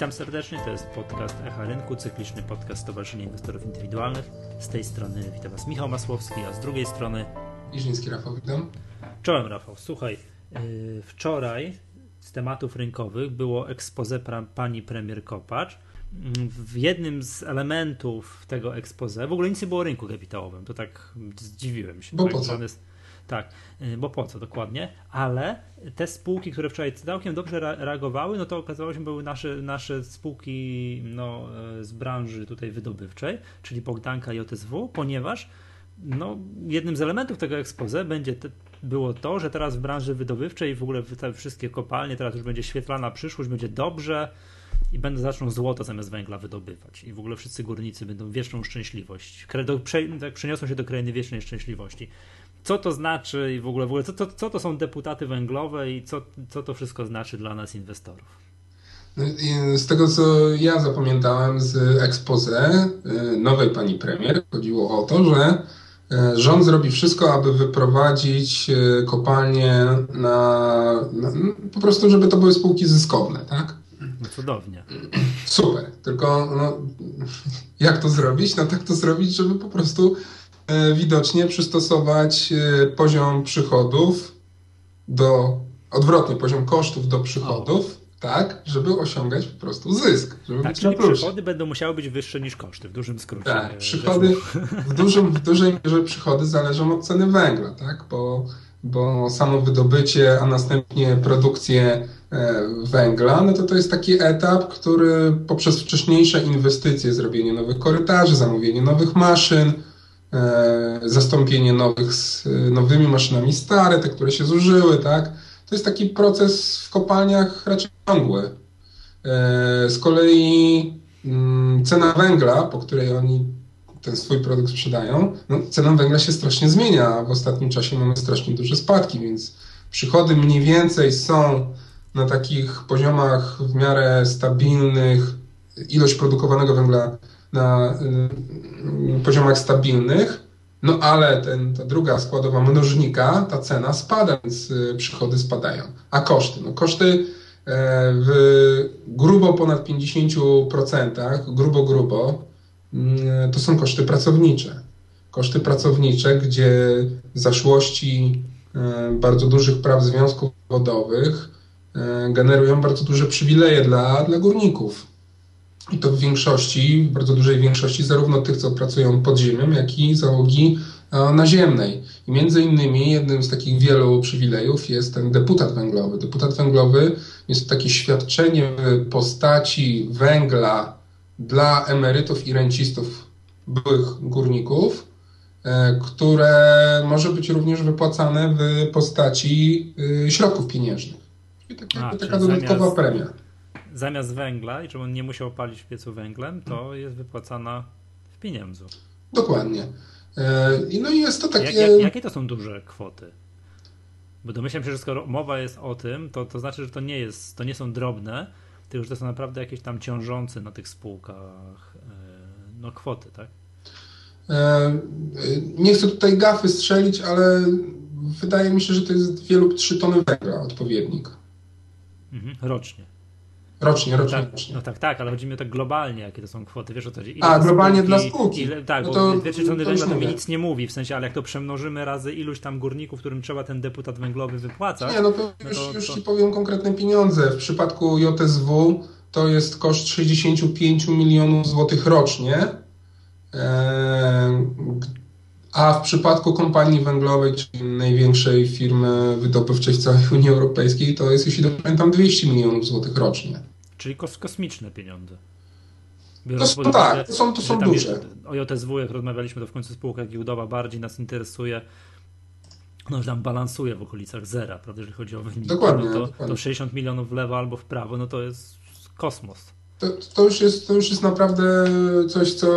Witam serdecznie, to jest podcast Echa Rynku, cykliczny podcast Stowarzyszenia Inwestorów Indywidualnych. Z tej strony witam Was Michał Masłowski, a z drugiej strony... Iżyński Rafał, witam. Czołem Rafał, słuchaj, yy, wczoraj z tematów rynkowych było expose pani premier Kopacz. W jednym z elementów tego expose, w ogóle nic nie było o rynku kapitałowym, to tak zdziwiłem się. Bo tak, po co? Tak, y, bo po co dokładnie, ale te spółki, które wczoraj całkiem dobrze reagowały, no to okazało się, były nasze, nasze spółki no, y, z branży tutaj wydobywczej, czyli Bogdanka i OTSW, ponieważ no, jednym z elementów tego expose będzie te, było to, że teraz w branży wydobywczej w ogóle te wszystkie kopalnie, teraz już będzie świetlana przyszłość, będzie dobrze i będą zaczną złoto zamiast węgla wydobywać i w ogóle wszyscy górnicy będą wieczną szczęśliwość. Tak przeniosą się do krainy wiecznej szczęśliwości co to znaczy i w ogóle, w ogóle co, to, co to są deputaty węglowe i co, co to wszystko znaczy dla nas inwestorów? No z tego, co ja zapamiętałem z expose y, nowej pani premier, chodziło o to, że y, rząd zrobi wszystko, aby wyprowadzić y, kopalnie na, na, po prostu, żeby to były spółki zyskowne, tak? No cudownie. Super, tylko no, jak to zrobić? No tak to zrobić, żeby po prostu widocznie przystosować e, poziom przychodów do, odwrotnie, poziom kosztów do przychodów, tak, żeby osiągać po prostu zysk. Żeby tak, czyli przychody będą musiały być wyższe niż koszty, w dużym skrócie. Tak, przychody, w, dużym, w dużej mierze przychody zależą od ceny węgla, tak, bo, bo samo wydobycie, a następnie produkcję e, węgla, no to to jest taki etap, który poprzez wcześniejsze inwestycje, zrobienie nowych korytarzy, zamówienie nowych maszyn, E, zastąpienie nowych z nowymi maszynami stare, te, które się zużyły, tak? To jest taki proces w kopalniach raczej ciągły. E, z kolei mm, cena węgla, po której oni ten swój produkt sprzedają, no, cena węgla się strasznie zmienia, w ostatnim czasie mamy strasznie duże spadki, więc przychody mniej więcej są na takich poziomach w miarę stabilnych. Ilość produkowanego węgla na y, poziomach stabilnych, no ale ten, ta druga składowa mnożnika, ta cena spada, więc y, przychody spadają. A koszty? No koszty e, w grubo ponad 50%, grubo, grubo, mm, to są koszty pracownicze. Koszty pracownicze, gdzie zaszłości e, bardzo dużych praw związków zawodowych e, generują bardzo duże przywileje dla, dla górników. I to w większości, w bardzo dużej większości, zarówno tych, co pracują pod ziemią, jak i załogi e, naziemnej. I między innymi jednym z takich wielu przywilejów jest ten deputat węglowy. Deputat węglowy jest takie świadczenie w postaci węgla dla emerytów i rencistów byłych górników, e, które może być również wypłacane w postaci e, środków pieniężnych. Czyli taka, A, taka dodatkowa zamiast... premia zamiast węgla, i żeby on nie musiał palić w piecu węglem, to jest wypłacana w pieniądzu. Dokładnie. E, no i jest to takie... Jak, jak, jakie to są duże kwoty? Bo domyślam się, że skoro mowa jest o tym, to, to znaczy, że to nie, jest, to nie są drobne, tylko że to są naprawdę jakieś tam ciążące na tych spółkach e, no, kwoty, tak? E, nie chcę tutaj gafy strzelić, ale wydaje mi się, że to jest 2 lub 3 tony węgla odpowiednik. Mhm, rocznie. Rocznie, rocznie, tak, rocznie. No tak, tak, ale chodzi mi o tak globalnie, jakie to są kwoty, wiesz o co chodzi. Ile A, globalnie spółki, dla spółki. Ile, tak, no to, bo dwie trzeciony węgla to mi nic nie mówi, w sensie, ale jak to przemnożymy razy iluś tam górników, którym trzeba ten deputat węglowy wypłacać. Nie, no to no już, to, już to... Ci powiem konkretne pieniądze. W przypadku JSW to jest koszt 65 milionów złotych rocznie, a w przypadku kompanii węglowej, czyli największej firmy wydobywczej w całej Unii Europejskiej, to jest, jeśli dobrze pamiętam, 200 milionów złotych rocznie. Czyli kos kosmiczne pieniądze. Biorąc to, to tak, to są, to są duże. O JSW, jak rozmawialiśmy, to w końcu spółka giełdowa bardziej nas interesuje. No, że tam balansuje w okolicach zera, prawda, jeżeli chodzi o wyniki. Dokładnie, no to, dokładnie. to 60 milionów w lewo albo w prawo, no to jest kosmos. To, to, już jest, to już jest naprawdę coś, co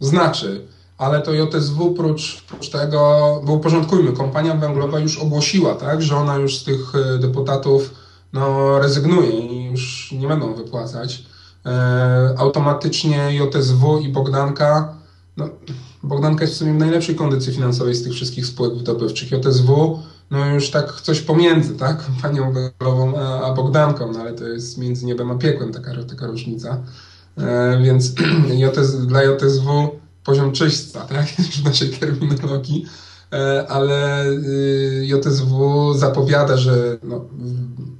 znaczy. Ale to JSW prócz, prócz tego, bo uporządkujmy, kompania węglowa już ogłosiła, tak, że ona już z tych e, deputatów no, rezygnuje i już nie będą wypłacać. E, automatycznie JSW i Bogdanka, no, Bogdanka jest w sumie w najlepszej kondycji finansowej z tych wszystkich spółek wydobywczych. JSW no już tak coś pomiędzy, tak? Panią Węglową a, a Bogdanką, no ale to jest między niebem a piekłem taka, taka różnica. E, więc dla JSW poziom czyśćca, tak? w naszej terminologii, e, ale y, JSW zapowiada, że no,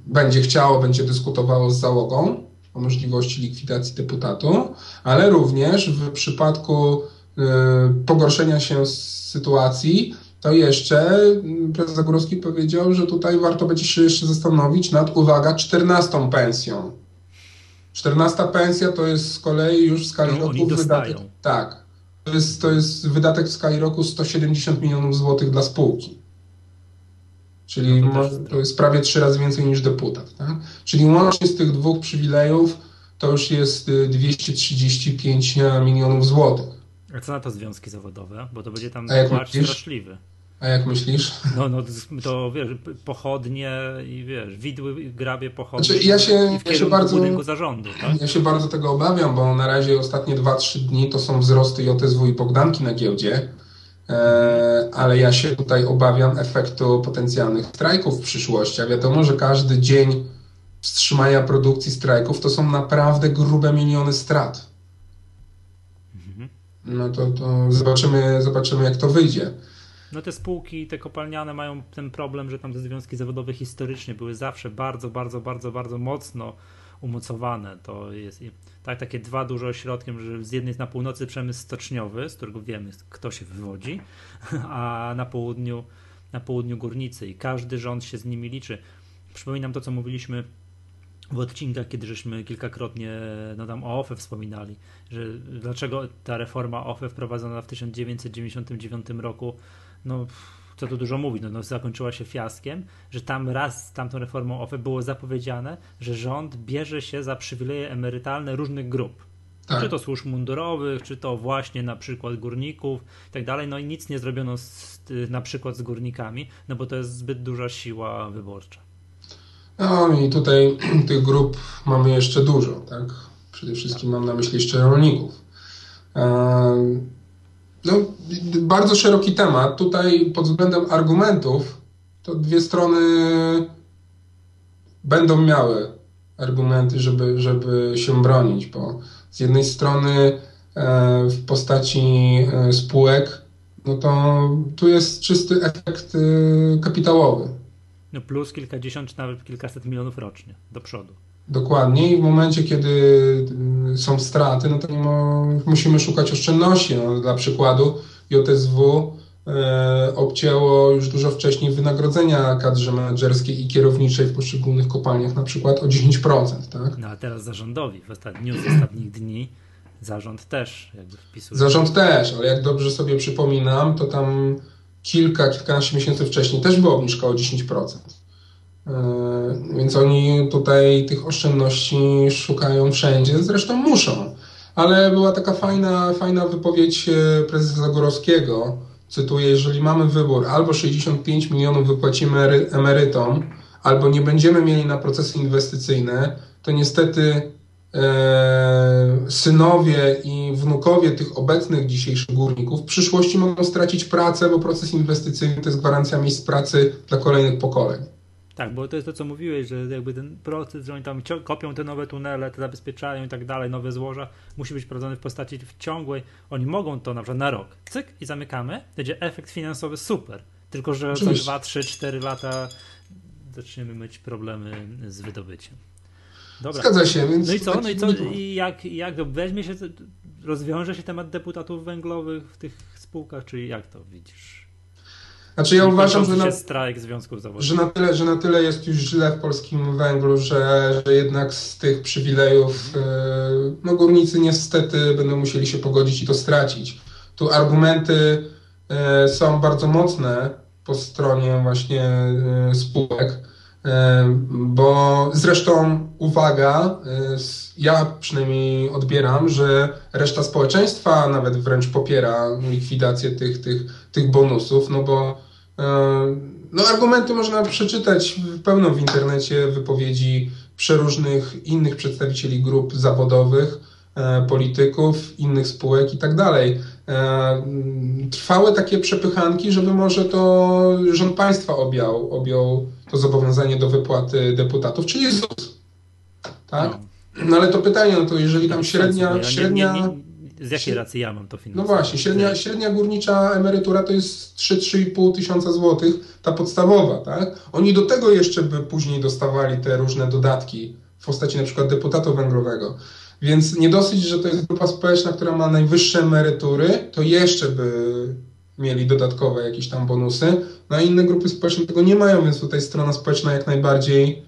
będzie chciało, będzie dyskutowało z załogą o możliwości likwidacji deputatu, ale również w przypadku y, pogorszenia się sytuacji, to jeszcze mm, prezes Zagórski powiedział, że tutaj warto będzie się jeszcze zastanowić nad, uwaga, 14 pensją. 14 pensja to jest z kolei już w skali roku wydatek. Tak. To jest, to jest wydatek w skali roku 170 milionów złotych dla spółki. Czyli no to, jest prawie trzy razy więcej niż deputat. Tak? Czyli łącznie z tych dwóch przywilejów to już jest 235 y, milionów złotych. A co na to związki zawodowe? Bo to będzie tam płacz straszliwy. A jak myślisz? No, no to wiesz, pochodnie i wiesz, widły grabie pochodnie znaczy, ja się, ja się bardzo, budynku zarządu. Tak? Ja się bardzo tego obawiam, bo na razie ostatnie 2-3 dni to są wzrosty JSW i Bogdanki na giełdzie, e, ale ja się tutaj obawiam efektu potencjalnych strajków w przyszłości. A wiadomo, że każdy dzień wstrzymania produkcji strajków to są naprawdę grube miliony strat. Mhm. No to, to zobaczymy, zobaczymy, jak to wyjdzie. No te spółki, te kopalniane mają ten problem, że tam te związki zawodowe historycznie były zawsze bardzo, bardzo, bardzo, bardzo mocno umocowane. To jest tak, takie dwa duże ośrodki, że z jednej na północy przemysł stoczniowy, z którego wiemy, kto się wywodzi, a na południu, na południu górnicy i każdy rząd się z nimi liczy. Przypominam to, co mówiliśmy w odcinkach, kiedy żeśmy kilkakrotnie no tam o OFE wspominali, że dlaczego ta reforma OFE wprowadzona w 1999 roku no co tu dużo mówić, no, no, zakończyła się fiaskiem, że tam raz z tamtą reformą OFE było zapowiedziane, że rząd bierze się za przywileje emerytalne różnych grup. Tak. Czy to służb mundurowych, czy to właśnie na przykład górników i tak dalej. No i nic nie zrobiono z, na przykład z górnikami, no bo to jest zbyt duża siła wyborcza. No i tutaj tych grup mamy jeszcze dużo, tak? Przede wszystkim mam na myśli jeszcze rolników. No, bardzo szeroki temat. Tutaj pod względem argumentów to dwie strony będą miały argumenty, żeby, żeby się bronić, bo z jednej strony e, w postaci e, spółek, no to tu jest czysty efekt e, kapitałowy. No plus kilkadziesiąt czy nawet kilkaset milionów rocznie do przodu. Dokładnie i w momencie, kiedy y, są straty, no to musimy szukać oszczędności. No, dla przykładu JSW e, obcięło już dużo wcześniej wynagrodzenia kadrze menedżerskiej i kierowniczej w poszczególnych kopalniach na przykład o 10%. Tak? No a teraz zarządowi w ostatnich, z ostatnich dni zarząd też jakby wpisuje. Zarząd też, ale jak dobrze sobie przypominam, to tam kilka, kilkanaście miesięcy wcześniej też była obniżka o 10%. E, więc oni tutaj tych oszczędności szukają wszędzie, zresztą muszą. Ale była taka fajna, fajna wypowiedź e, prezesa Zagorowskiego. Cytuję, jeżeli mamy wybór, albo 65 milionów wypłacimy emerytom, albo nie będziemy mieli na procesy inwestycyjne, to niestety e, synowie i wnukowie tych obecnych dzisiejszych górników w przyszłości mogą stracić pracę, bo proces inwestycyjny to jest gwarancja miejsc pracy dla kolejnych pokoleń. Tak, bo to jest to, co mówiłeś, że jakby ten proces, że oni tam kopią te nowe tunele, te zabezpieczają i tak dalej, nowe złoża, musi być prowadzony w postaci ciągłej. Oni mogą to na przykład na rok, cyk i zamykamy, będzie efekt finansowy super. Tylko, że za 2, 3, 4 lata zaczniemy mieć problemy z wydobyciem. Dobra. Zgadza się, więc. No i co? No i co? I jak, jak weźmie się, rozwiąże się temat deputatów węglowych w tych spółkach, czy jak to widzisz? Znaczy ja uważam, że na, strajk związków zawodowych. Że na, tyle, że na tyle jest już źle w polskim węglu, że, że jednak z tych przywilejów e, no, górnicy niestety będą musieli się pogodzić i to stracić. Tu argumenty e, są bardzo mocne po stronie właśnie e, spółek, bo zresztą uwaga, ja przynajmniej odbieram, że reszta społeczeństwa nawet wręcz popiera likwidację tych, tych, tych bonusów, no bo no, argumenty można przeczytać pełno w internecie wypowiedzi przeróżnych innych przedstawicieli grup zawodowych, e, polityków, innych spółek i tak dalej. trwały takie przepychanki, żeby może to rząd państwa objął, objął to zobowiązanie do wypłaty deputatów, czyli ZUS. Tak? No. no ale to pytanie, no to jeżeli tam średnia... średnia nie, nie, nie, z jakiej racji ja mam to finansować? No właśnie, średnia, średnia górnicza emerytura to jest 3-3,5 tysiąca złotych, ta podstawowa, tak? Oni do tego jeszcze by później dostawali te różne dodatki w postaci na przykład deputatu węglowego. Więc nie dosyć, że to jest grupa społeczna, która ma najwyższe emerytury, to jeszcze by mieli dodatkowe jakieś tam bonusy. No a inne grupy społeczne tego nie mają, więc tutaj strona społeczna jak najbardziej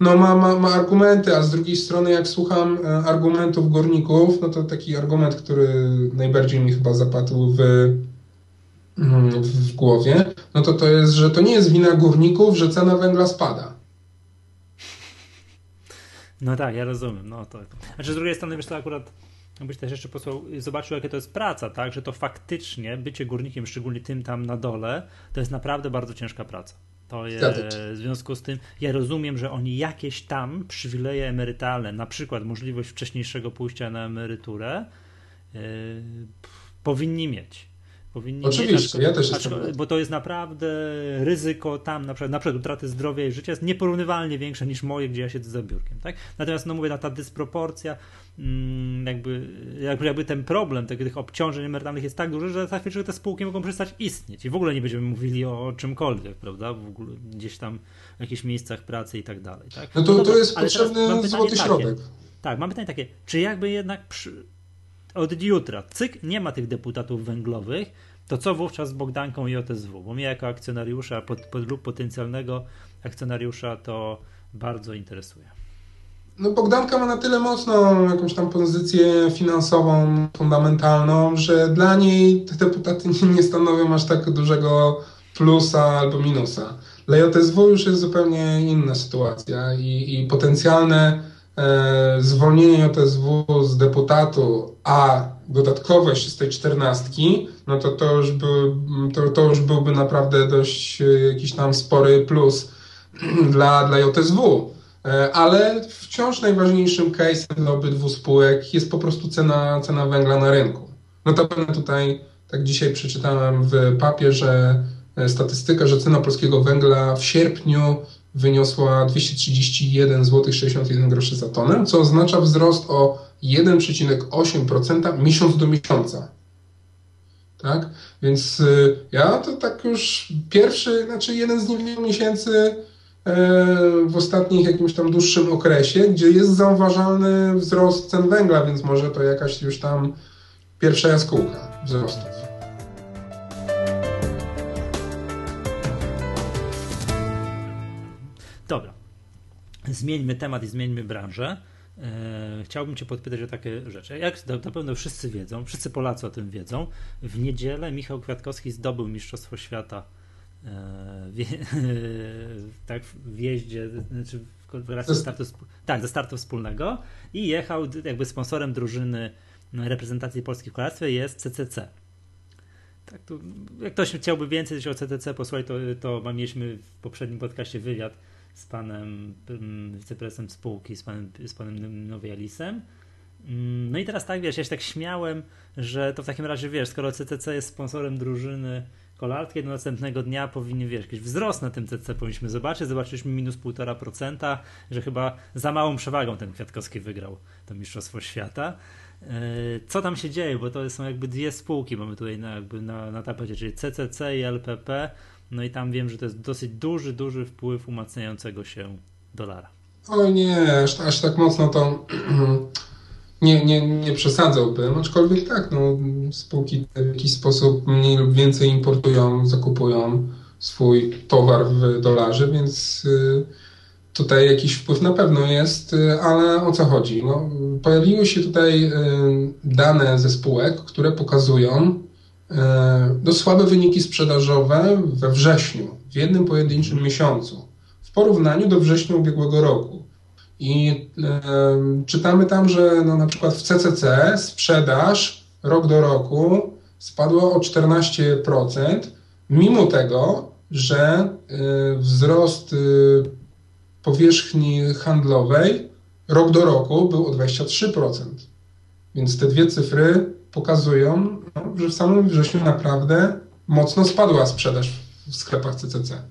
no ma, ma, ma argumenty, a z drugiej strony jak słucham e, argumentów górników, no to taki argument, który najbardziej mi chyba zapadł w, mm, w głowie, no to to jest, że to nie jest wina górników, że cena węgla spada. No tak, ja rozumiem. No to. Znaczy z drugiej strony, wiesz, to akurat byś też jeszcze posłał, zobaczył, jakie to jest praca, tak? Że to faktycznie bycie górnikiem, szczególnie tym tam na dole, to jest naprawdę bardzo ciężka praca. To jest, w związku z tym ja rozumiem, że oni jakieś tam przywileje emerytalne, na przykład możliwość wcześniejszego pójścia na emeryturę, yy, powinni mieć. Powinni Oczywiście, mieć, ja też jestem. Bo to jest naprawdę ryzyko tam, na przykład, na przykład utraty zdrowia i życia jest nieporównywalnie większe niż moje, gdzie ja siedzę za biurkiem. Tak? Natomiast, no mówię, ta, ta dysproporcja, mm, jakby, jakby, jakby ten problem tych, tych obciążeń emerytalnych jest tak duży, że za chwilę te spółki mogą przestać istnieć i w ogóle nie będziemy mówili o czymkolwiek, prawda? W ogóle gdzieś tam w jakichś miejscach pracy i tak dalej. Tak? No to, no to jest potrzebny złoty środek. Tak, mam pytanie takie, czy jakby jednak przy, od jutra, cyk, nie ma tych deputatów węglowych, to co wówczas z Bogdanką i OTSW? Bo mnie jako akcjonariusza pod, pod, lub potencjalnego akcjonariusza to bardzo interesuje. No Bogdanka ma na tyle mocną jakąś tam pozycję finansową, fundamentalną, że dla niej te deputaty nie stanowią aż tak dużego plusa albo minusa. Dla JSW już jest zupełnie inna sytuacja i, i potencjalne zwolnienie JSW z deputatu, a dodatkowość z tej czternastki, no to to już, był, to, to już byłby naprawdę dość e, jakiś tam spory plus dla, dla JSW. E, ale wciąż najważniejszym case'em dla obydwu spółek jest po prostu cena, cena węgla na rynku. Notabene tutaj, tak dzisiaj przeczytałem w papierze statystykę, że cena polskiego węgla w sierpniu wyniosła 231 zł 61 groszy za tonę, co oznacza wzrost o 1,8% miesiąc do miesiąca. Tak? Więc y, ja to tak już pierwszy, znaczy jeden z niewielu miesięcy e, w ostatnich jakimś tam dłuższym okresie, gdzie jest zauważalny wzrost cen węgla, więc może to jakaś już tam pierwsza jaskółka wzrostów. Dobra. Zmieńmy temat i zmieńmy branżę. E, chciałbym Cię podpytać o takie rzeczy. Jak na pewno wszyscy wiedzą, wszyscy Polacy o tym wiedzą, w niedzielę Michał Kwiatkowski zdobył Mistrzostwo Świata e, w, tak, w jeździe, znaczy w startu, tak, ze startu wspólnego i jechał, jakby sponsorem drużyny reprezentacji Polski w kolarstwie jest CCC. Tak, tu, jak ktoś chciałby więcej o CCC posłuchać, to, to mieliśmy w poprzednim podcaście wywiad z panem mm, wiceprezesem spółki, z panem, z panem Nowialisem. Mm, no i teraz tak, wiesz, ja się tak śmiałem, że to w takim razie, wiesz, skoro CCC jest sponsorem drużyny kolarskiej, do następnego dnia powinien, wiesz, jakiś wzrost na tym CCC powinniśmy zobaczyć. Zobaczyliśmy minus 1,5%, że chyba za małą przewagą ten Kwiatkowski wygrał to Mistrzostwo Świata. E, co tam się dzieje, bo to są jakby dwie spółki mamy tutaj na, jakby na, na tapecie, czyli CCC i LPP. No i tam wiem, że to jest dosyć duży, duży wpływ umacniającego się dolara. Oj nie, aż, aż tak mocno to nie, nie, nie przesadzałbym, aczkolwiek tak, no, spółki w jakiś sposób mniej lub więcej importują, zakupują swój towar w dolarze, więc y, tutaj jakiś wpływ na pewno jest, y, ale o co chodzi? No, pojawiły się tutaj y, dane ze spółek, które pokazują, no, słabe wyniki sprzedażowe we wrześniu, w jednym pojedynczym miesiącu, w porównaniu do września ubiegłego roku. I e, czytamy tam, że no, na przykład w CCC sprzedaż rok do roku spadła o 14%, mimo tego, że e, wzrost e, powierzchni handlowej rok do roku był o 23%. Więc te dwie cyfry pokazują, że w samym wrześniu naprawdę mocno spadła sprzedaż w sklepach CCC.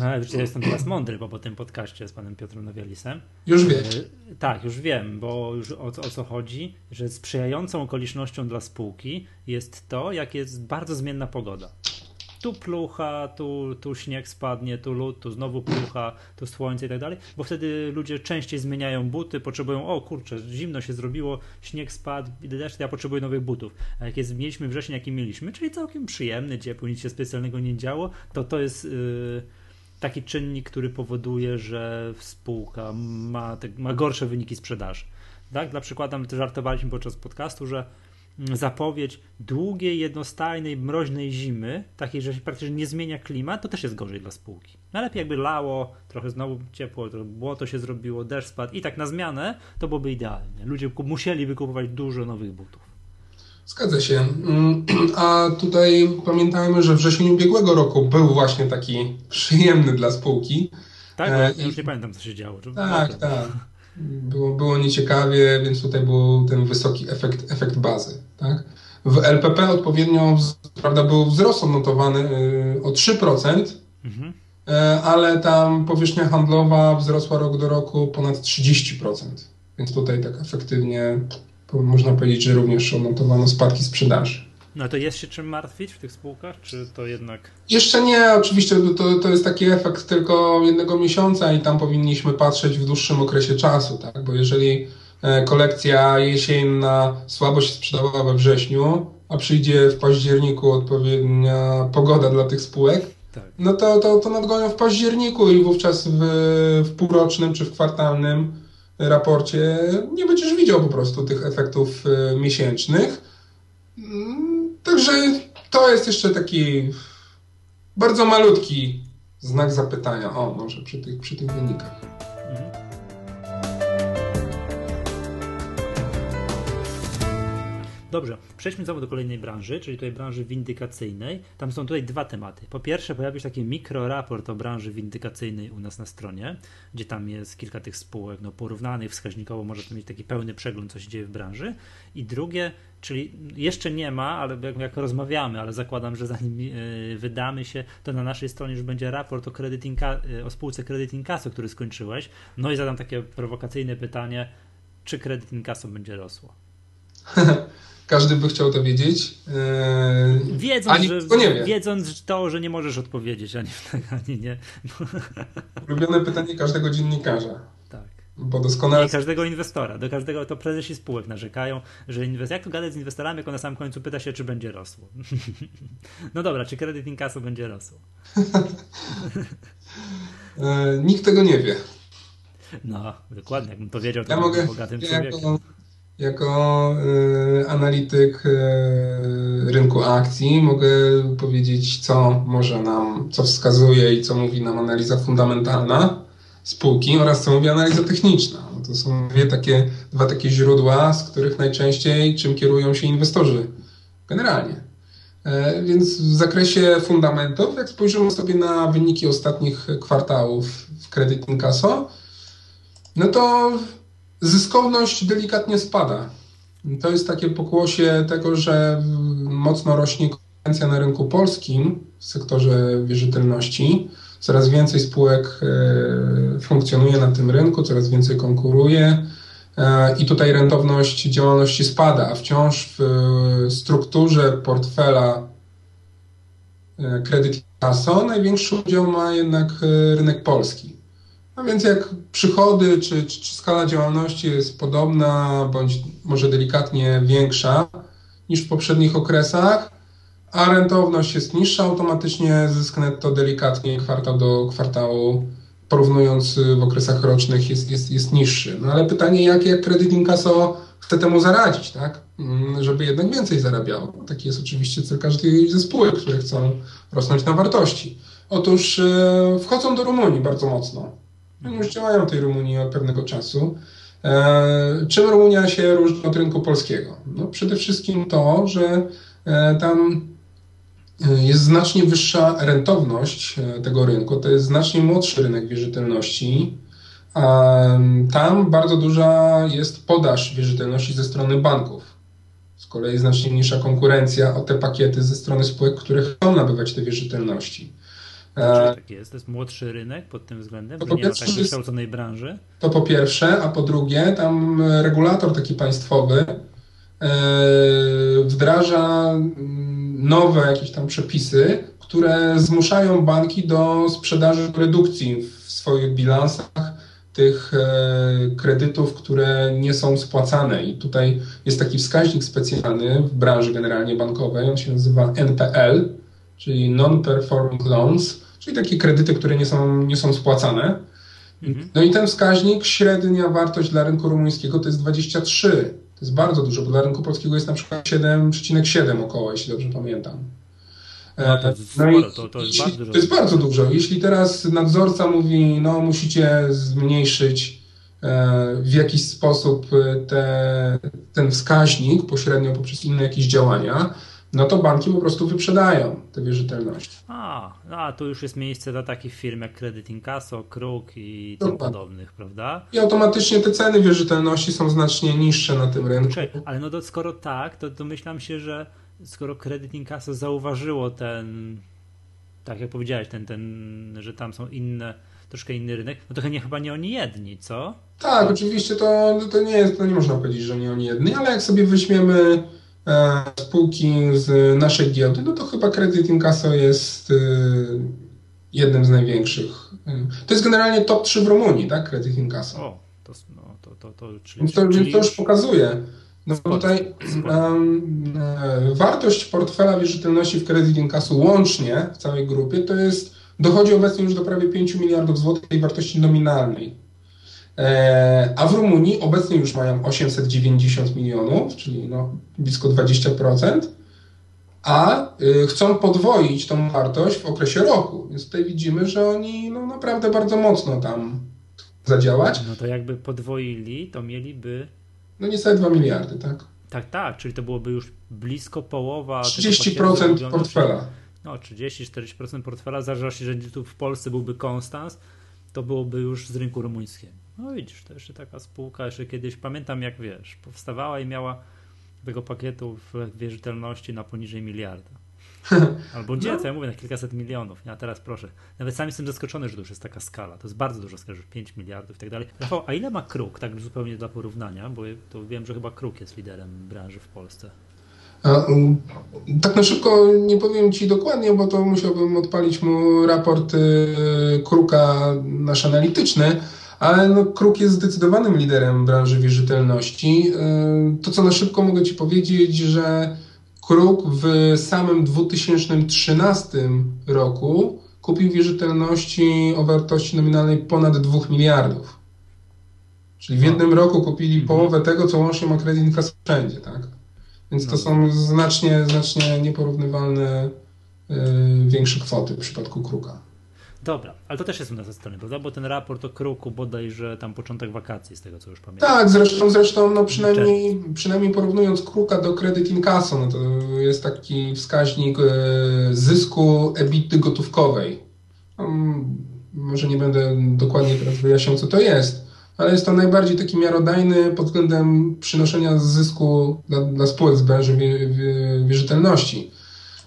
Ja jestem teraz mądry, bo po tym podcaście z panem Piotrem Nowielisem. Już wiesz. E, tak, już wiem, bo już o, o, co chodzi, że sprzyjającą okolicznością dla spółki jest to, jak jest bardzo zmienna pogoda. Tu plucha, tu, tu śnieg spadnie, tu lód, tu znowu plucha, tu słońce i tak dalej, bo wtedy ludzie częściej zmieniają buty, potrzebują, o kurczę, zimno się zrobiło, śnieg spadł, deszcz, ja potrzebuję nowych butów. A jak jest, mieliśmy wrzesień, jaki mieliśmy, czyli całkiem przyjemny, ciepły, nic się specjalnego nie działo, to to jest... Yy, taki czynnik, który powoduje, że spółka ma, ma gorsze wyniki sprzedaży. Tak? Dla przykładu, my to żartowaliśmy podczas podcastu, że zapowiedź długiej, jednostajnej, mroźnej zimy, takiej, że się praktycznie nie zmienia klimat, to też jest gorzej dla spółki. Najlepiej jakby lało, trochę znowu ciepło, trochę błoto się zrobiło, deszcz spadł i tak na zmianę, to byłoby idealnie. Ludzie musieli kupować dużo nowych butów. Zgadza się. Mm, a tutaj pamiętajmy, że wrzesień ubiegłego roku był właśnie taki przyjemny dla spółki. Tak, e, ja już nie pamiętam, co się działo. Tak, tak. Było, było nieciekawie, więc tutaj był ten wysoki efekt, efekt bazy. Tak? W LPP odpowiednio prawda, był wzrost odnotowany y, o 3%, mhm. E, ale tam powierzchnia handlowa wzrosła rok do roku ponad 30%. Więc tutaj tak efektywnie można powiedzieć, że również odnotowano spadki sprzedaży. No to jest się czym martwić w tych spółkach, czy to jednak... Jeszcze nie, oczywiście to, to jest taki efekt tylko jednego miesiąca i tam powinniśmy patrzeć w dłuższym okresie czasu, tak? bo jeżeli e, kolekcja jesienna słabo się sprzedawała we wrześniu, a przyjdzie w październiku odpowiednia pogoda dla tych spółek, tak. no to, to, to nadgonią w październiku i wówczas w, w półrocznym czy w kwartalnym raporcie nie będziesz widział po prostu tych efektów e, miesięcznych. Także to jest jeszcze taki bardzo malutki znak zapytania. O, może przy tych, przy tych wynikach. Mhm. Dobrze, przejdźmy znowu do kolejnej branży, czyli tej branży windykacyjnej. Tam są tutaj dwa tematy. Po pierwsze, pojawił się taki mikroraport o branży windykacyjnej u nas na stronie, gdzie tam jest kilka tych spółek no, porównanych wskaźnikowo, może to mieć taki pełny przegląd, co się dzieje w branży. I drugie, czyli jeszcze nie ma, ale jak, jak rozmawiamy, ale zakładam, że zanim yy, wydamy się, to na naszej stronie już będzie raport o, Credit yy, o spółce Credit Incasso, który skończyłeś. No i zadam takie prowokacyjne pytanie, czy Credit Incasso będzie rosło? Każdy by chciał to wiedzieć. Eee, wiedząc, że, to nie wie. wiedząc to, że nie możesz odpowiedzieć ani tak, ani nie. Ulubione pytanie każdego dziennikarza. Tak. Bo doskonale... I każdego inwestora. Do każdego to prezesi spółek narzekają, że inwest... jak to gadać z inwestorami, jak on na samym końcu pyta się, czy będzie rosło. no dobra, czy kredyt inkaso będzie rosło? eee, nikt tego nie wie. No, dokładnie. Jakbym powiedział, to ja mogę, bogatym człowiekiem. Jako jako y, analityk y, rynku akcji mogę powiedzieć, co może nam, co wskazuje i co mówi nam analiza fundamentalna spółki oraz co mówi analiza techniczna. No to są dwie takie, dwa takie źródła, z których najczęściej czym kierują się inwestorzy generalnie. E, więc w zakresie fundamentów, jak spojrzymy sobie na wyniki ostatnich kwartałów w Credit Incasso, no to Zyskowność delikatnie spada. To jest takie pokłosie tego, że mocno rośnie konkurencja na rynku polskim w sektorze wierzytelności. Coraz więcej spółek e, funkcjonuje na tym rynku, coraz więcej konkuruje e, i tutaj rentowność działalności spada, a wciąż w strukturze portfela kredyt Casso największy udział ma jednak e, rynek polski. A więc jak przychody czy, czy, czy, skala działalności jest podobna, bądź może delikatnie większa niż w poprzednich okresach, a rentowność jest niższa, automatycznie zysk netto delikatnie kwartał do kwartału, porównując w okresach rocznych, jest, jest, jest niższy. No ale pytanie, jak, jak kredyt inkaso chce temu zaradzić, tak? Mm, żeby jednak więcej zarabiało. Taki jest oczywiście cel każdej ze spółek, które chcą rosnąć na wartości. Otóż e, wchodzą do Rumunii bardzo mocno już działają w tej Rumunii od pewnego czasu. E, czym Rumunia się różni od rynku polskiego? No przede wszystkim to, że e, tam e, jest znacznie wyższa rentowność tego rynku. To jest znacznie młodszy rynek wierzytelności. Tam bardzo duża jest podaż wierzytelności ze strony banków. Z kolei znacznie mniejsza konkurencja o te pakiety ze strony spółek, które chcą nabywać te wierzytelności. Dlaczego tak jest? To jest młodszy rynek pod tym względem, to nie ma tak wykształconej branży? To po pierwsze, a po drugie, tam regulator taki państwowy e, wdraża mm, nowe jakieś tam przepisy, które zmuszają banki do sprzedaży redukcji w swoich bilansach tych e, kredytów, które nie są spłacane. I tutaj jest taki wskaźnik specjalny w branży generalnie bankowej, on się nazywa NPL, czyli Non-Performing Loans, czyli takie kredyty, które nie są, nie są spłacane. Mhm. No i ten wskaźnik, średnia wartość dla rynku rumuńskiego to jest 23. To jest bardzo dużo, bo dla rynku polskiego jest na przykład 7,7 około, jeśli dobrze pamiętam. No, to, jest no i to, to, jest jeśli, to jest bardzo dużo. Jeśli teraz nadzorca mówi, no musicie zmniejszyć e, w jakiś sposób e, te, ten wskaźnik pośrednio poprzez inne jakieś działania, no to banki po prostu wyprzedają te wierzytelności. A, a tu już jest miejsce dla takich firm jak Credit Incasso, Kruk i tym podobnych, prawda? I automatycznie te ceny wierzytelności są znacznie niższe na tym rynku. Czekaj, ale no to skoro tak, to domyślam się, że skoro Credit Incasso zauważyło ten, tak jak powiedziałeś, ten, ten, że tam są inne, troszkę inny rynek, no to chyba nie oni jedni, co? Tak, oczywiście to, to nie jest, to nie można powiedzieć, że nie oni jedni, ale jak sobie weźmiemy spółki z naszej giełdy, no to chyba Credit Incasso jest e, jednym z największych. E, to jest generalnie top 3 w Rumunii, tak? Credit Incasso. O, to, no, to, to, to, czyli, to, czyli... to już pokazuje, no tutaj um, wartość portfela wierzytelności w Credit Incasso łącznie w całej grupie to jest, dochodzi obecnie już do prawie 5 miliardów złotych tej wartości nominalnej. E, a w Rumunii obecnie już mają 890 milionów, czyli no blisko 20%, a y, chcą podwoić tą wartość w okresie roku. Więc tutaj widzimy, że oni no, naprawdę bardzo mocno tam zadziałać. No to jakby podwoili, to mieliby no niecałe 2 miliardy, tak? Tak, tak, czyli to byłoby już blisko połowa. 30% portfela. No, 30-40% portfela, w zależności, że tu w Polsce byłby Konstans, to byłoby już z rynku rumuńskiego. No widzisz, to jeszcze taka spółka, jeszcze kiedyś pamiętam, jak wiesz, powstawała i miała tego pakietu w wierzytelności na poniżej miliarda. Albo gdzie, no. co ja mówię, na kilkaset milionów. A teraz proszę. Nawet sam jestem zaskoczony, że to już jest taka skala. To jest bardzo dużo skala, że 5 miliardów i tak dalej. Rafał, a ile ma Kruk, tak zupełnie dla porównania? Bo to wiem, że chyba Kruk jest liderem branży w Polsce. Um, tak na szybko nie powiem Ci dokładnie, bo to musiałbym odpalić mu raport y, Kruka nasz analityczny, ale no, Kruk jest zdecydowanym liderem branży wierzytelności. Y, to, co na szybko mogę Ci powiedzieć, że Kruk w samym 2013 roku kupił wierzytelności o wartości nominalnej ponad 2 miliardów. Czyli w jednym roku kupili mhm. połowę tego, co łącznie ma kredyt Infrastruktury wszędzie, tak? Więc to no. są znacznie, znacznie nieporównywalne y, większe kwoty w przypadku Kruka. Dobra, ale to też jest u nas ze strony, prawda? Bo ten raport o kruku bodajże tam początek wakacji, z tego co już pamiętam. Tak, zresztą, zresztą no przynajmniej, przynajmniej porównując kruka do Credit Incasso, no to jest taki wskaźnik e, zysku ebity gotówkowej. Może nie będę dokładnie teraz wyjaśniał, co to jest, ale jest to najbardziej taki miarodajny pod względem przynoszenia zysku dla, dla spółek z branży wierzytelności.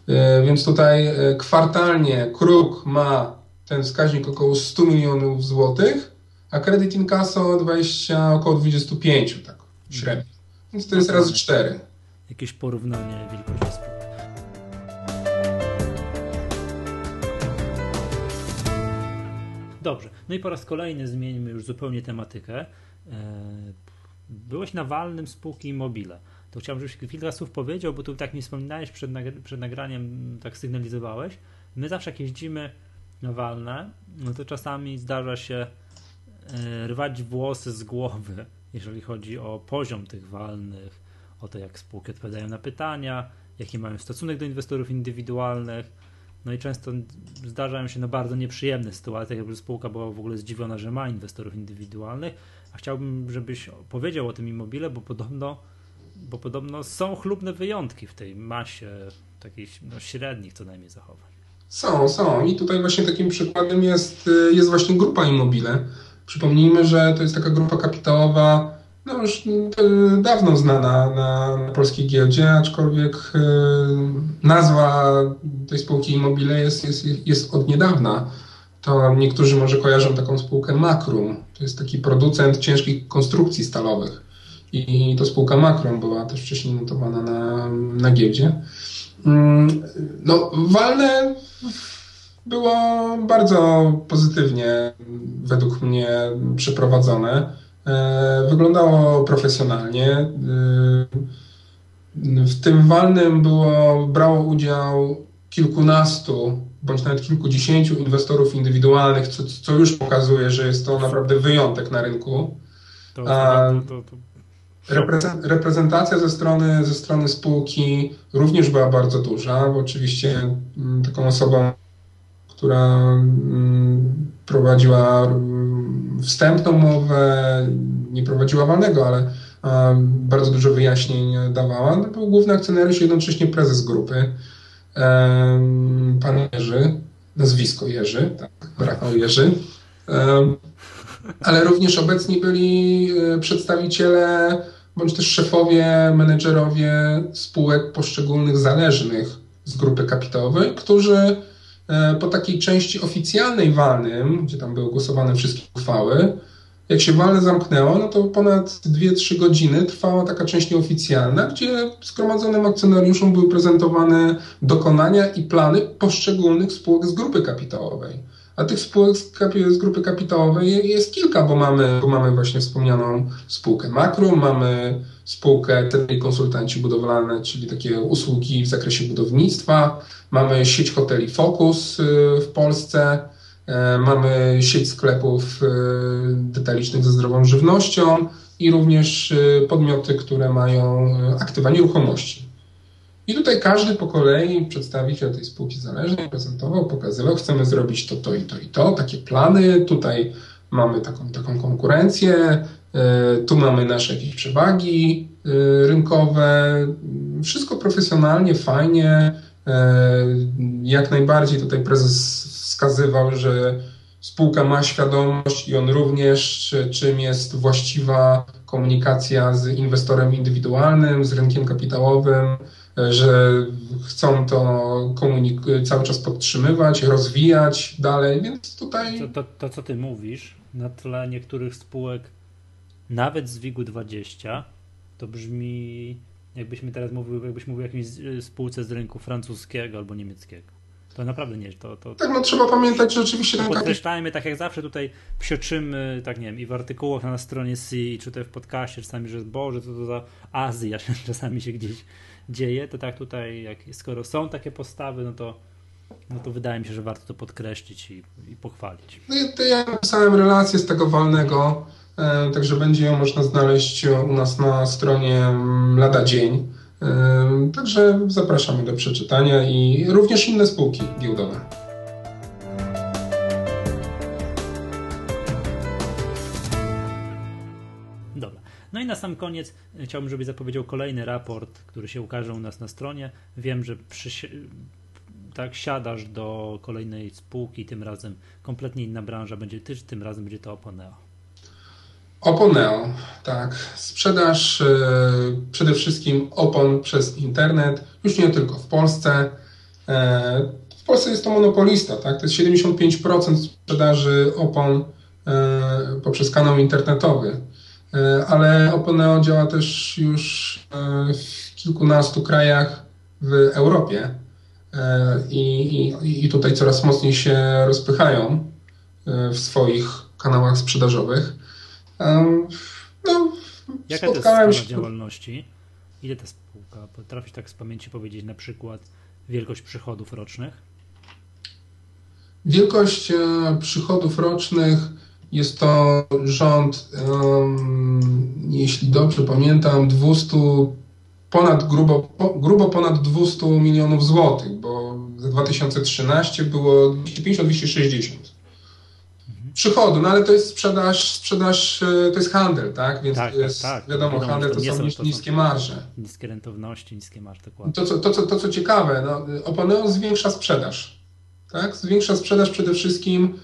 E, więc tutaj e, kwartalnie kruk ma ten wskaźnik około 100 milionów złotych, a kredyt inkasso 20, około 25, tak średnio. Więc to jest razy 4. Jakieś porównanie wielkości spółki. Dobrze, no i po raz kolejny zmieńmy już zupełnie tematykę. E, byłeś na walnym spółki Immobile. To chciałbym, żebyś kilka słów powiedział, bo tu tak mi wspominałeś przed, przed nagraniem, tak sygnalizowałeś. My zawsze jak jeździmy walne, no to czasami zdarza się e, rwać włosy z głowy, jeżeli chodzi o poziom tych walnych, o to, jak spółki odpowiadają na pytania, jaki mają stosunek do inwestorów indywidualnych. No i często zdarzają się no bardzo nieprzyjemne sytuacje, jakby spółka była w ogóle zdziwiona, że ma inwestorów indywidualnych, a chciałbym, żebyś powiedział o tym immobile, bo podobno, bo podobno są chlubne wyjątki w tej masie takich no, średnich co najmniej zachowań. Są, są. I tutaj właśnie takim przykładem jest, y, jest właśnie grupa Immobile. Przypomnijmy, że to jest taka grupa kapitałowa no już dawno znana na, na polskiej giełdzie, aczkolwiek nazwa tej spółki Immobile jest, jest, jest od niedawna. To niektórzy może kojarzą taką spółkę Makrum. To jest taki producent ciężkich konstrukcji stalowych. I to spółka Makrum była też wcześniej notowana na, na giełdzie. Mm, no, walne było bardzo pozytywnie według mnie przeprowadzone. E, wyglądało profesjonalnie. E, w tym walnym było, brało udział kilkunastu bądź nawet kilkudziesięciu inwestorów indywidualnych, co, co już pokazuje, że jest to naprawdę wyjątek na rynku. To, to, to, Reprezentacja ze strony, ze strony spółki również była bardzo duża, bo oczywiście mm, taką osobą, która mm, prowadziła mm, wstępną mowę, nie prowadziła walnego, ale bardzo dużo wyjaśnień dawała, no, był główny akcjonariusz, jednocześnie prezes grupy, pan Jerzy, nazwisko Jerzy, tak, Rafał Jerzy, ale również obecni byli e, przedstawiciele bądź też szefowie, menedżerowie spółek poszczególnych zależnych z grupy kapitałowej, którzy e, po takiej części oficjalnej walnym, gdzie tam były głosowane wszystkie uchwały, jak się walne zamknęło, no to ponad 2-3 godziny trwała taka część nieoficjalna, gdzie zgromadzonym akcjonariuszom były prezentowane dokonania i plany poszczególnych spółek z grupy kapitałowej. A tych spółek z grupy kapitałowej jest kilka, bo mamy, bo mamy właśnie wspomnianą spółkę Makro, mamy spółkę Telekonsultanci Budowlane, czyli takie usługi w zakresie budownictwa, mamy sieć hoteli Focus y, w Polsce, y, mamy sieć sklepów y, detalicznych ze zdrową żywnością i również podmioty, które mają aktywa nieruchomości. I tutaj każdy po kolei przedstawiciel tej spółki zależnej prezentował, pokazywał, chcemy zrobić to, to i to i to, takie plany, tutaj mamy taką, taką konkurencję, e, tu mamy nasze jakieś przewagi e, rynkowe, wszystko profesjonalnie, fajnie. E, jak najbardziej tutaj prezes wskazywał, że spółka ma świadomość i on również, czym jest właściwa komunikacja z inwestorem indywidualnym, z rynkiem kapitałowym, że chcą to cały czas podtrzymywać, rozwijać dalej, więc tutaj... To, to, to, co ty mówisz, na tle niektórych spółek, nawet z WIG-20, to brzmi jakbyśmy teraz mówił, jakbyś mówił o jakiejś spółce z rynku francuskiego albo niemieckiego. To naprawdę nie to, to, Tak, no trzeba pamiętać, że oczywiście... Podkreślajmy, tak jak zawsze tutaj psioczymy, tak nie wiem, i w artykułach na stronie C, czy tutaj w podcaście czasami, że Boże, co to za Azja czasami się gdzieś dzieje, to tak tutaj, jak, skoro są takie postawy, no to, no to wydaje mi się, że warto to podkreślić i, i pochwalić. No to ja napisałem relację z tego walnego, e, także będzie ją można znaleźć u nas na stronie lada dzień. E, także zapraszamy do przeczytania i również inne spółki giełdowe. I na sam koniec e, chciałbym, żebyś zapowiedział kolejny raport, który się ukaże u nas na stronie. Wiem, że przy, tak siadasz do kolejnej spółki, tym razem kompletnie inna branża będzie, ty, tym razem będzie to Oponeo. Oponeo, tak. Sprzedaż yy, przede wszystkim opon przez internet, już nie tylko w Polsce. Yy, w Polsce jest to monopolista, tak? To jest 75% sprzedaży opon poprzez kanał internetowy. E, ale Oponeo działa też już e, w kilkunastu krajach w Europie e, i, i, i tutaj coraz mocniej się rozpychają w swoich kanałach sprzedażowych. No, Jaka to jest się... działalności? Ile ta spółka? Potrafisz tak z pamięci powiedzieć na przykład wielkość przychodów rocznych? Wielkość przychodów rocznych jest to rząd, um, jeśli dobrze pamiętam, 200, ponad grubo, grubo ponad 200 milionów złotych, bo za 2013 było 250-260 przychodu, no ale to jest sprzedaż, sprzedaż e, to jest handel, tak? Więc tak, jest, tak, tak. wiadomo, wiadomo, handel to, są, to niskie marże. Niskie rentowności, niskie marże, dokładnie. To, co, to, co, to, co ciekawe, no, Oponeo zwiększa sprzedaż, tak? Zwiększa sprzedaż przede wszystkim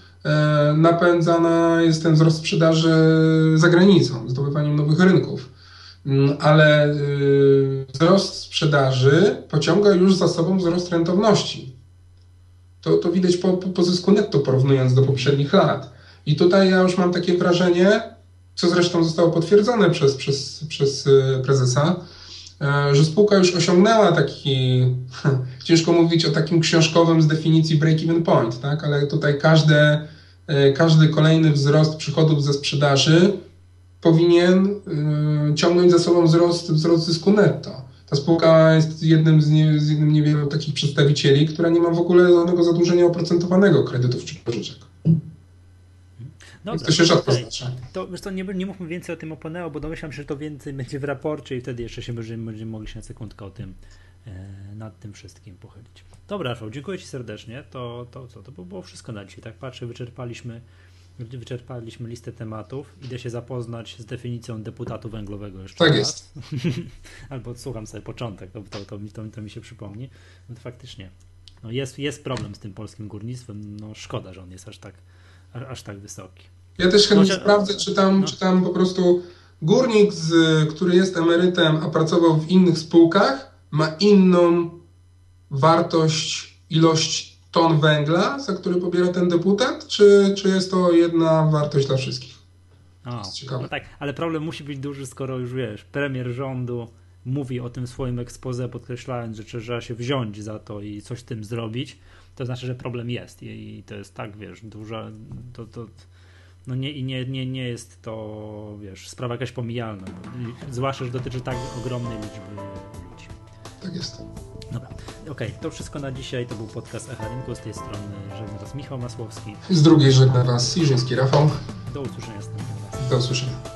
napędzana jest ten wzrost sprzedaży za granicą, zdobywaniem nowych rynków. Mm, ale wzrost sprzedaży pociąga już za sobą wzrost rentowności. To, to widać po, po zysku netto porównując do poprzednich lat. I tutaj ja już mam takie wrażenie, co zresztą zostało potwierdzone przez, przez, przez prezesa, E, że spółka już osiągnęła taki, ciężko mówić o takim książkowym z definicji break-even point, tak? ale tutaj każde, e, każdy kolejny wzrost przychodów ze sprzedaży powinien e, ciągnąć za sobą wzrost, wzrost zysku netto. Ta spółka jest jednym z, nie, z jednym niewielu takich przedstawicieli, która nie ma w ogóle żadnego zadłużenia oprocentowanego kredytów czy pożyczek. Dobra, to się rzadko zdarza. To, wiesz co, nie, nie mówmy więcej o tym Oponeo, bo domyślam się, że to więcej będzie w raporcie i wtedy jeszcze się będziemy, będziemy mogli się na sekundkę o tym e, nad tym wszystkim pochylić. Dobra, Rafał, dziękuję Ci serdecznie. To, to co, to było wszystko na dzisiaj. Tak patrzę, wyczerpaliśmy wyczerpaliśmy listę tematów. Idę się zapoznać z definicją deputatu węglowego jeszcze Tak raz. jest. Albo odsłucham sobie początek, to, to, to, to, to mi się przypomni. No to faktycznie. No jest, jest problem z tym polskim górnictwem. No szkoda, że on jest aż tak aż tak wysoki. Ja też chętnie sprawdzę, czy tam, no. czy tam po prostu górnik, z, który jest emerytem, a pracował w innych spółkach, ma inną wartość, ilość ton węgla, za który pobiera ten deputat, czy, czy jest to jedna wartość dla wszystkich? O, no tak, ale problem musi być duży, skoro już wiesz, premier rządu mówi o tym w swoim ekspoze, podkreślając, że trzeba się wziąć za to i coś z tym zrobić to znaczy, że problem jest i to jest tak, wiesz, duża, to, to no nie, i nie, nie, nie jest to, wiesz, sprawa jakaś pomijalna, zwłaszcza, że dotyczy tak ogromnej liczby ludzi. Tak jest. Dobra, okej, okay, to wszystko na dzisiaj, to był podcast Echa Rynku, z tej strony żegna Was Michał Masłowski. Z drugiej żegna Was Siżyński Rafał. Do usłyszenia Do usłyszenia.